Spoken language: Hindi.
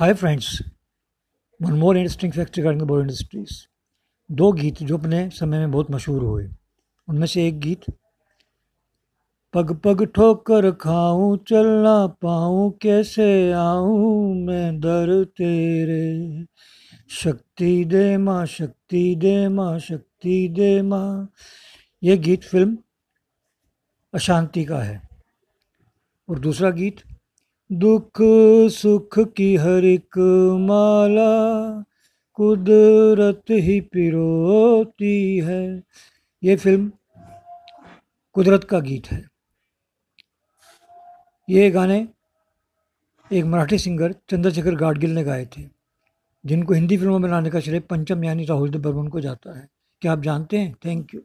Hi friends one more interesting fact regarding the industries दो गीत जो अपने समय में बहुत मशहूर हुए। उनमें से एक गीत, पग पग ठोकर खाऊं, चल ना पाऊँ, कैसे आऊँ मैं दर तेरे। शक्ति दे माँ, शक्ति दे माँ, शक्ति दे माँ। ये गीत फ़िल्म अशांति का है। और दूसरा गीत दुख सुख की हर एक माला कुदरत ही पिरोती है। ये फ़िल्म कुदरत का गीत है। ये गाने एक मराठी सिंगर चंद्रशेखर गाडगिल ने गाए थे, जिनको हिंदी फ़िल्मों में लाने का श्रेय पंचम यानी राहुल देव बर्मन को जाता है। क्या आप जानते हैं? Thank you